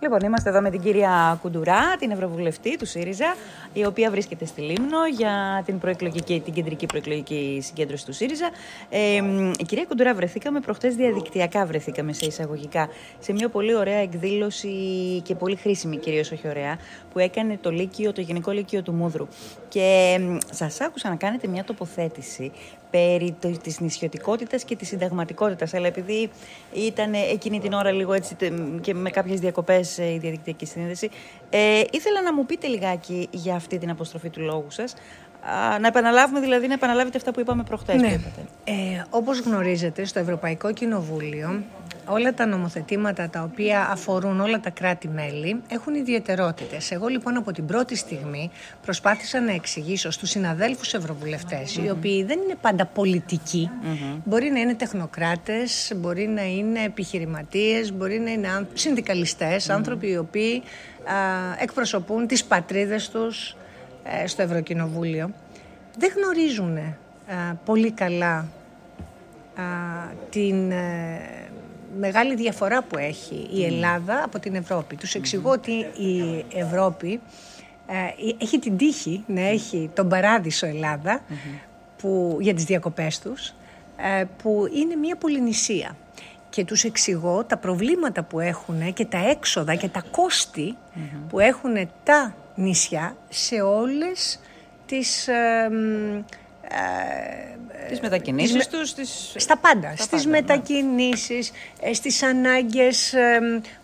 Λοιπόν, είμαστε εδώ με την κυρία Κουντουρά, την Ευρωβουλευτή του ΣΥΡΙΖΑ, η οποία βρίσκεται στη Λίμνο για την, προεκλογική, την κεντρική προεκλογική συγκέντρωση του ΣΥΡΙΖΑ. Ε, η κυρία Κουντουρά, βρεθήκαμε προχτές διαδικτυακά, βρεθήκαμε σε εισαγωγικά, σε μια πολύ ωραία εκδήλωση και πολύ χρήσιμη κυρίως όχι ωραία, που έκανε το Λύκειο, το Γενικό Λύκειο του Μούδρου. Και σας άκουσα να κάνετε μια τοποθέτηση περί της νησιωτικότητας και της συνταγματικότητας. Αλλά επειδή ήταν εκείνη την ώρα λίγο έτσι και με κάποιες διακοπές ε, η διαδικτυακή συνείδηση, ε, ήθελα να μου πείτε λιγάκι για αυτή την αποστροφή του λόγου σας. να επαναλάβουμε δηλαδή, να επαναλάβετε αυτά που είπαμε προχτές. Ναι. Ε, όπως γνωρίζετε, στο Ευρωπαϊκό Κοινοβούλιο όλα τα νομοθετήματα τα οποία αφορούν όλα τα κράτη-μέλη έχουν ιδιαιτερότητες. Εγώ λοιπόν από την πρώτη στιγμή προσπάθησα να εξηγήσω στους συναδέλφους οι οποίοι δεν είναι πάντα μπορεί να είναι τεχνοκράτες, μπορεί να είναι επιχειρηματίες, μπορεί να είναι συνδικαλιστές, άνθρωποι οι οποίοι εκπροσωπούν τις πατρίδες τους ε, στο Ευρωκοινοβούλιο. Δεν γνωρίζουν πολύ καλά την ε, μεγάλη διαφορά που έχει η Ελλάδα από την Ευρώπη. Τους εξηγώ ότι η Ευρώπη ε, έχει την τύχη να έχει τον παράδεισο που, για τις διακοπές τους, ε, που είναι μια πολυνησία. Και τους εξηγώ τα προβλήματα που έχουν και τα έξοδα και τα κοστη που έχουν τα νησιά σε όλες τις... Ε, τις μετακινήσεις τις... τους, τις... Στα πάντα, στα στις πάντα, ναι. μετακινήσεις, ναι. στις ανάγκες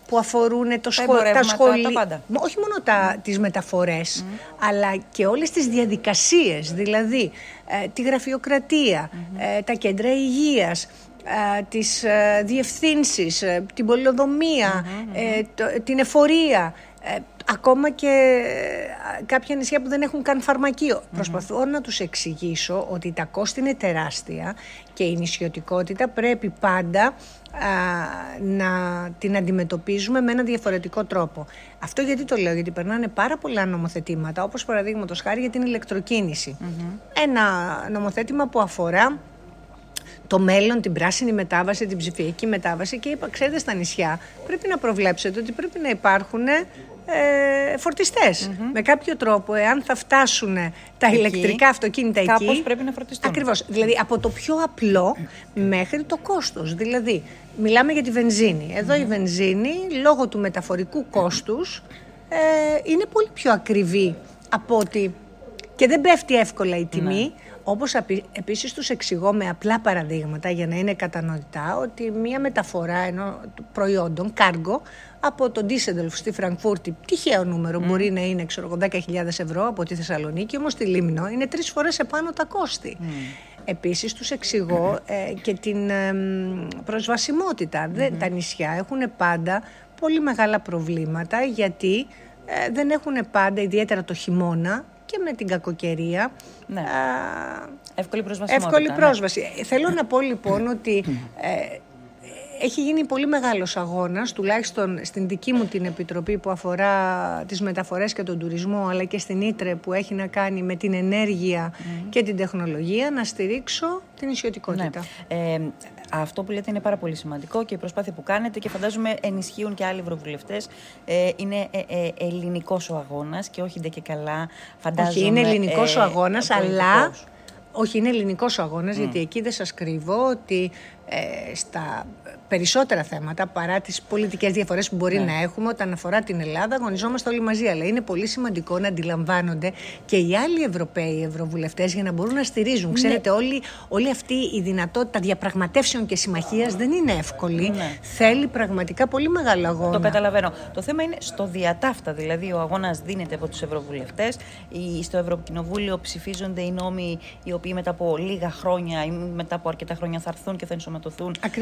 που αφορούν το σχολ... τα σχολεία. πάντα. Όχι μόνο τα, mm. τις μεταφορές, mm. αλλά και όλες τις διαδικασίες, δηλαδή ε, τη γραφειοκρατία, mm-hmm. ε, τα κέντρα υγείας, ε, τις ε, διευθύνσεις, την πολυοδομία, mm-hmm. την εφορία, ακόμα και κάποια νησιά που δεν έχουν καν φαρμακείο. Προσπαθώ να τους εξηγήσω ότι τα κόστη είναι τεράστια και η νησιωτικότητα πρέπει πάντα να την αντιμετωπίζουμε με ένα διαφορετικό τρόπο. Αυτό γιατί το λέω, γιατί περνάνε πάρα πολλά νομοθετήματα, όπως παραδείγματος χάρη για την ηλεκτροκινηση Ένα νομοθέτημα που αφορά το μέλλον, την πράσινη μετάβαση, την ψηφιακή μετάβαση και είπα, ξέρετε στα νησιά πρέπει να προβλέψετε ότι πρέπει να υπάρχουν ε, φορτιστες Με κάποιο τρόπο, εάν θα φτάσουν τα ηλεκτρικά αυτοκίνητα κάπως εκεί. πρέπει να φροντιστούν. Ακριβώς. Δηλαδή από το πιο απλό μέχρι το κόστος. Δηλαδή, μιλάμε για τη βενζίνη. η βενζίνη, λόγω του μεταφορικού κόστους, ε, είναι πολύ πιο ακριβή από ότι. και δεν πέφτει εύκολα η τιμή. Ναι. Όπως επίσης τους εξηγώ με απλά παραδείγματα για να είναι κατανοητά ότι μία μεταφορά ενώ, προϊόντων, κάργο, από τον Ντίσεντελφ στη Φραγκφούρτη, τυχαίο νούμερο, μπορεί να είναι ξέρω, 10.000 ευρώ από τη Θεσσαλονίκη, όμως στη Λίμνο είναι τρεις φορές επάνω τα κόστη. Mm. Επίσης τους εξηγώ ε, και την προσβασιμότητα. τα νησιά έχουν πάντα πολύ μεγάλα προβλήματα γιατί ε, δεν έχουν πάντα, ιδιαίτερα το χειμώνα, και με την κακοκαιρία. Ναι. Α, εύκολη πρόσβαση. Ναι. πρόσβαση. Θέλω να πω λοιπόν ότι ε, έχει γίνει πολύ μεγάλος αγώνας, τουλάχιστον στην δική μου την επιτροπή που αφορά τις μεταφορές και τον τουρισμό, αλλά και στην ITRE που έχει να κάνει με την ενέργεια και την τεχνολογία, να στηρίξω την ισιωτικότητα. Ναι. Ε, αυτό που λέτε είναι πάρα πολύ σημαντικό και η προσπάθεια που κάνετε και φαντάζομαι ενισχύουν και άλλοι ευρωβουλευτές. Ε, είναι ε, ε, ελληνικός ο αγώνας και όχι ντε και καλά. Φαντάζομαι, όχι, είναι ελληνικός ο αγώνας, αλλά. Όχι, είναι ελληνικός ο αγώνας, γιατί εκεί δεν σας κρύβω ότι ε, στα περισσότερα θέματα παρά τις πολιτικές διαφορές που μπορεί ναι. να έχουμε όταν αφορά την Ελλάδα. Αγωνιζόμαστε όλοι μαζί. Αλλά είναι πολύ σημαντικό να αντιλαμβάνονται και οι άλλοι Ευρωπαίοι Ευρωβουλευτές για να μπορούν να στηρίζουν. Ναι. Ξέρετε, όλη, όλη αυτή η δυνατότητα διαπραγματεύσεων και συμμαχίας δεν είναι εύκολη. Ναι. Θέλει πραγματικά πολύ μεγάλο αγώνα. Το καταλαβαίνω. Το θέμα είναι στο διατάφτα. Δηλαδή, ο αγώνας δίνεται από τους Ευρωβουλευτές. Στο Ευρωκοινοβούλιο ψηφίζονται οι νόμοι οι οποίοι μετά από λίγα χρόνια ή μετά από αρκετά χρόνια θα έρθουν και θα ενσωματωθούν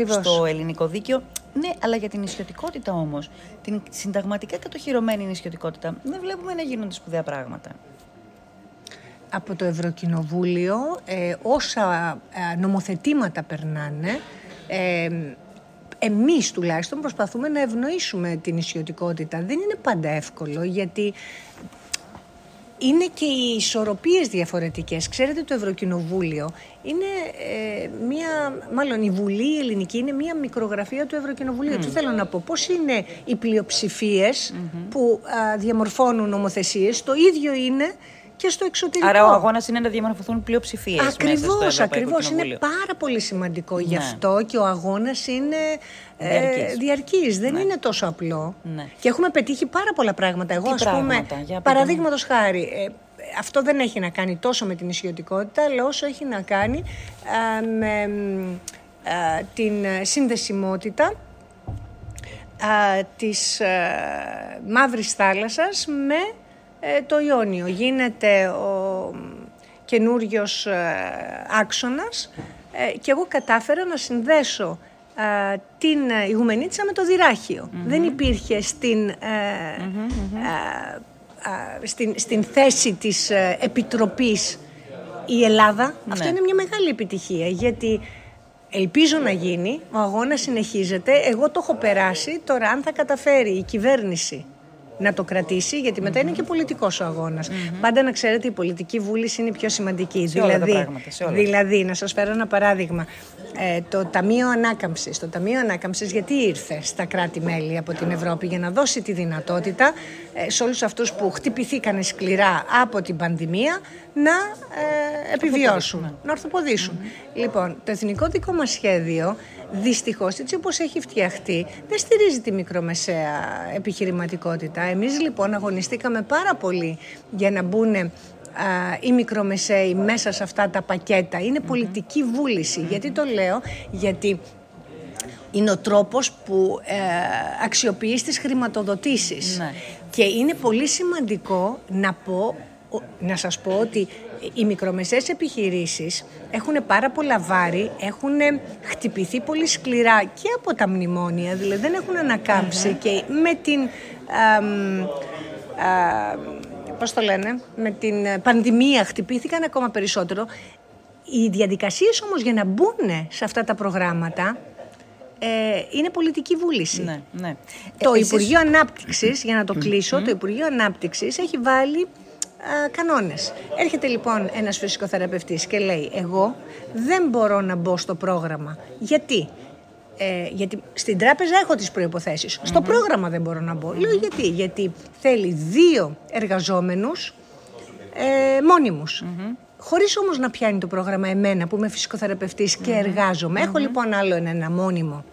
στο ελληνικό δίκαιο. Ναι, αλλά για την νησιωτικότητα όμως, την συνταγματικά κατοχυρωμένη νησιωτικότητα, δεν βλέπουμε να γίνονται σπουδαία πράγματα. Από το Ευρωκοινοβούλιο, ε, όσα ε, νομοθετήματα περνάνε, ε, εμείς τουλάχιστον προσπαθούμε να ευνοήσουμε την νησιωτικότητα. Δεν είναι πάντα εύκολο, γιατί είναι και οι ισορροπίες διαφορετικές. Ξέρετε το Ευρωκοινοβούλιο είναι ε, μία, μάλλον η Βουλή η ελληνική είναι μία μικρογραφία του Ευρωκοινοβουλίου. Τι θέλω να πω, πώς είναι οι πλειοψηφιες που διαμορφώνουν νομοθεσίες, το ίδιο είναι και στο εξωτερικό. Άρα ο αγώνας είναι να διαμορφωθούν πλειοψηφίες. Ακριβώς, ακριβώς. Είναι πάρα πολύ σημαντικό. Γι' ναι. αυτό και ο αγώνας είναι διαρκής. Ε, Δεν ναι. είναι τόσο απλό. Ναι. Και έχουμε πετύχει πάρα πολλά πράγματα. Εγώ, ας πούμε, παραδείγματος χάρη, ε, αυτό δεν έχει να κάνει τόσο με την ισιωτικότητα, αλλά όσο έχει να κάνει με την συνδεσιμότητα της Μαύρης Θάλασσας με ε, το Ιόνιο. Γίνεται ο καινούριος ε, άξονας. Ε, και εγώ κατάφερα να συνδέσω την Ιγουμενίτσα με το δυραχιο Δεν υπήρχε στην, στην, στην θέση της Επιτροπής η Ελλάδα. Αυτό ναι. είναι μια μεγάλη επιτυχία γιατί ελπίζω να γίνει, ο αγώνας συνεχίζεται, εγώ το έχω περάσει, τώρα αν θα καταφέρει η κυβέρνηση να το κρατήσει, γιατί μετά είναι και πολιτικός ο αγώνας. Πάντα να ξέρετε, η πολιτική βούληση είναι πιο σημαντική. Σε δηλαδή, όλα τα δηλαδή, πράγματα, όλα. δηλαδή, να σας φέρω ένα παράδειγμα. Ε, το Ταμείο Ανάκαμψης. Το Ταμείο Ανάκαμψης γιατί ήρθε στα κράτη-μέλη από την Ευρώπη; Για να δώσει τη δυνατότητα ε, σε όλους αυτούς που χτυπηθήκαν σκληρά από την πανδημία να ε, επιβιώσουν, να ορθοποδήσουν. Λοιπόν, το εθνικό δικό μας σχέδιο Δυστυχώς, έτσι όπως έχει φτιαχτεί, δεν στηρίζει τη μικρομεσαία επιχειρηματικότητα. Εμείς λοιπόν αγωνιστήκαμε πάρα πολύ για να μπουν οι μικρομεσαίοι μέσα σε αυτά τα πακέτα. Είναι πολιτική Γιατί το λέω, γιατί είναι ο τρόπος που ε, αξιοποιείς τις χρηματοδοτήσεις. Ναι. Και είναι πολύ σημαντικό να πω να σας πω ότι οι μικρομεσαίες επιχειρήσεις έχουν πάρα πολλά βάρη, έχουν χτυπηθεί πολύ σκληρά και από τα μνημόνια, δηλαδή δεν έχουν και με την... Α, πώς το λένε, με την πανδημία χτυπήθηκαν ακόμα περισσότερο. Οι διαδικασίες όμως για να μπουν σε αυτά τα προγράμματα ε, είναι πολιτική βούληση. Ναι, ναι. Το ε, Υπουργείο Ανάπτυξης, για να το κλείσω, το Υπουργείο Ανάπτυξης έχει βάλει κανόνες. Έρχεται λοιπόν ένας φυσικοθεραπευτής και λέει εγώ δεν μπορώ να μπω στο πρόγραμμα. Γιατί; Ε, γιατί στην τράπεζα έχω τις προϋποθέσεις. Στο πρόγραμμα δεν μπορώ να μπω. Λέω γιατί; Γιατί θέλει δύο εργαζόμενους ε, μόνιμους. Χωρίς όμως να πιάνει το πρόγραμμα εμένα που είμαι φυσικοθεραπευτής και εργάζομαι. Έχω λοιπόν άλλο ένα μόνιμο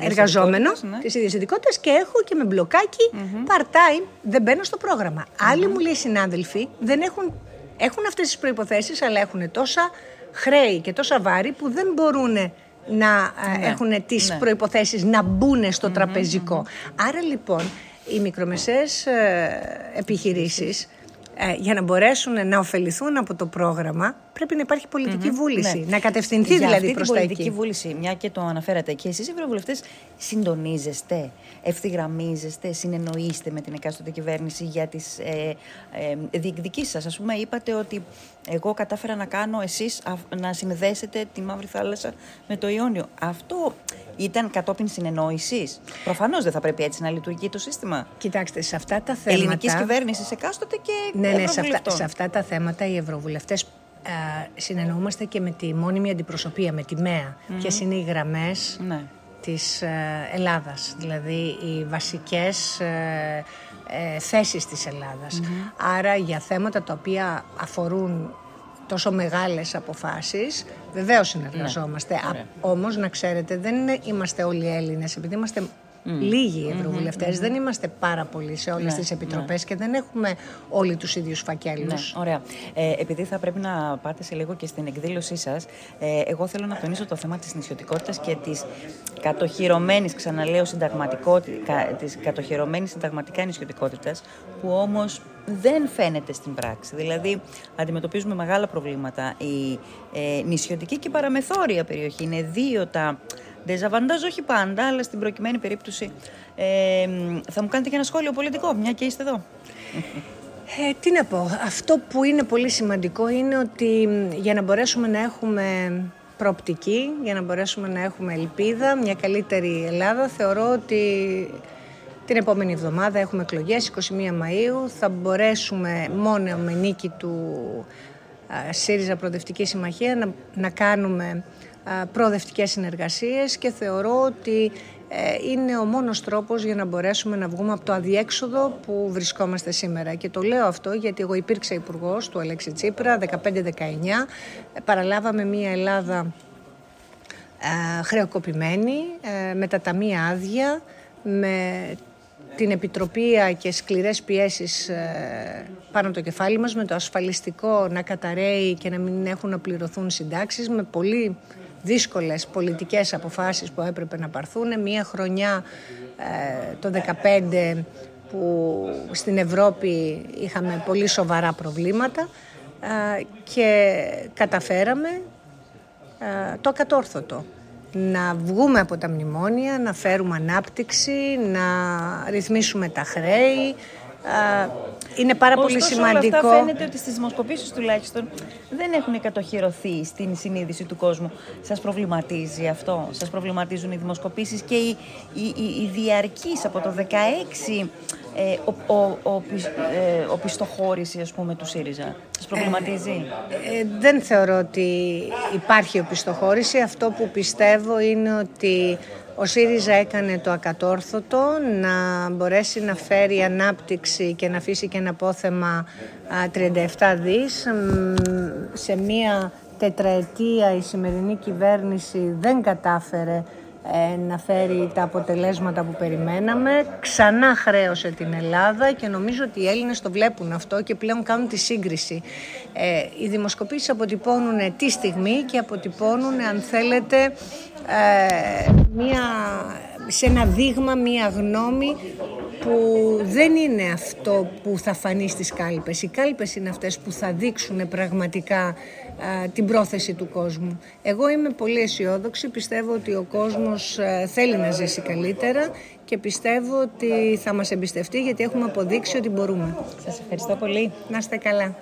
εργαζόμενο ναι. τη ίδια ειδικότητα και έχω και με μπλοκάκι part-time. Δεν μπαίνω στο πρόγραμμα. Άλλοι μου λέει συνάδελφοι δεν έχουν, έχουν αυτές τις προποθέσει, αλλά έχουν τόσα χρέη και τόσα βάρη που δεν μπορούν να ναι. έχουν τις ναι. προϋποθέσεις να μπουν στο τραπεζικο Άρα λοιπόν οι μικρομεσαίες ε, επιχειρήσεις ε, για να μπορέσουν να ωφεληθούν από το πρόγραμμα, πρέπει να υπάρχει βούληση. Ναι. Να κατευθυνθεί για δηλαδή προ τα εκεί. πολιτική βούληση, μια και το αναφέρατε και εσείς οι ευρωβουλευτές, συντονίζεστε, ευθυγραμμίζεστε, συνεννοείστε με την εκάστοτε κυβέρνηση για τις ε, ε, διεκδικήσεις σας. Α πούμε, είπατε ότι εγώ κατάφερα να κάνω εσείς να συνδέσετε τη Μαύρη Θάλασσα με το Ιόνιο. Αυτό ήταν κατόπιν συνεννόησης; Προφανώς δεν θα πρέπει έτσι να λειτουργεί το σύστημα. Κοιτάξτε, σε αυτά τα θέματα. Ελληνική κυβέρνησης εκάστοτε και. Ναι, ναι, σε αυτά, σε αυτά τα θέματα οι ευρωβουλευτές συνεννοούμαστε και με τη μόνιμη αντιπροσωπεία, με τη ΜΕΑ. Mm-hmm. Ποιες είναι οι γραμμές ναι. της ε, Ελλάδας, δηλαδή οι βασικές ε, ε, θέσεις της ελλαδας Άρα για θέματα τα οποία αφορούν τόσο μεγάλες αποφάσεις, βεβαίως συνεργαζόμαστε. Ναι. Όμως να ξέρετε δεν είμαστε όλοι Έλληνες, επειδή είμαστε Mm. Λίγοι ευρωβουλευτές. Δεν είμαστε πάρα πολλοί σε όλες ναι, τις επιτροπές ναι. και δεν έχουμε όλοι τους ίδιους φακέλους. Ναι, ωραία. Ε, επειδή θα πρέπει να πάτε σε λίγο και στην εκδήλωσή σας, ε, εγώ θέλω να τονίσω το θέμα της νησιωτικότητας και της κατοχυρωμένης, ξαναλέω, συνταγματικότητα, της κατοχυρωμένης συνταγματικά νησιωτικότητας, που όμως δεν φαίνεται στην πράξη. Δηλαδή, αντιμετωπίζουμε μεγάλα προβλήματα. Η ε, νησιωτική και παραμεθόρια περιοχή είναι δύο τα Δεζαβαντάζ όχι πάντα, αλλά στην προκειμένη περίπτωση ε, θα μου κάνετε και ένα σχόλιο πολιτικό, μια και είστε εδώ. Ε, τι να πω, αυτό που είναι πολύ σημαντικό είναι ότι για να μπορέσουμε να έχουμε προοπτική, για να μπορέσουμε να έχουμε ελπίδα, μια καλύτερη Ελλάδα, θεωρώ ότι Την επόμενη εβδομάδα έχουμε εκλογές, 21 Μαΐου. Θα μπορέσουμε μόνο με νίκη του ΣΥΡΙΖΑ Προοδευτική Συμμαχία να, να κάνουμε προοδευτικές συνεργασίες και θεωρώ ότι ε, είναι ο μόνος τρόπος για να μπορέσουμε να βγούμε από το αδιέξοδο που βρισκόμαστε σήμερα. Και το λέω αυτό γιατί εγώ υπήρξα υπουργός του Αλέξη Τσίπρα 15-19. Παραλάβαμε μια Ελλάδα ε, χρεοκοπημένη, ε, με τα ταμεία άδεια, με την επιτροπή και σκληρές πιέσεις πάνω το κεφάλι μας, με το ασφαλιστικό να καταραίει και να μην έχουν να πληρωθούν συντάξεις, με πολύ δύσκολες πολιτικές αποφάσεις που έπρεπε να πάρθούν. Μία χρονιά ε, το 2015 που στην Ευρώπη είχαμε πολύ σοβαρά προβλήματα ε, και καταφέραμε ε, το ακατόρθωτο. Να βγούμε από τα μνημόνια, να φέρουμε ανάπτυξη, να ρυθμίσουμε τα χρέη, είναι πάρα πολύ σημαντικό. Όλα αυτά φαίνεται ότι στις δημοσκοπήσει τουλάχιστον δεν έχουν κατοχυρωθεί στην συνείδηση του κόσμου. Σας προβληματίζει αυτό, σας προβληματίζουν οι δημοσκοπήσει και η, η, η, η διαρκή από το 16 ε, ο, ο, ο, ε, οπισθοχώρηση ας πούμε του ΣΥΡΙΖΑ; Σας προβληματίζει; Ε, ε, δεν θεωρώ ότι υπάρχει οπισθοχώρηση. Αυτό που πιστεύω είναι ότι ο ΣΥΡΙΖΑ έκανε το ακατόρθωτο να μπορέσει να φέρει ανάπτυξη και να αφήσει και ένα απόθεμα 37 δις. Σε μία τετραετία η σημερινή κυβέρνηση δεν κατάφερε ε, να φέρει τα αποτελέσματα που περιμέναμε. Ξανά χρέωσε την Ελλάδα και νομίζω ότι οι Έλληνες το βλέπουν αυτό και πλέον κάνουν τη σύγκριση. Ε, οι δημοσκοπήσεις αποτυπώνουν τη στιγμή και αποτυπώνουν, αν θέλετε, ε, μια, σε ένα δείγμα, μια γνώμη που δεν είναι αυτό που θα φανεί στις κάλπες. Οι κάλπες είναι αυτές που θα δείξουν πραγματικά την πρόθεση του κόσμου. Εγώ είμαι πολύ αισιόδοξη, πιστεύω ότι ο κόσμος θέλει να ζήσει καλύτερα και πιστεύω ότι θα μας εμπιστευτεί γιατί έχουμε αποδείξει ότι μπορούμε. Σας ευχαριστώ πολύ. Να είστε καλά.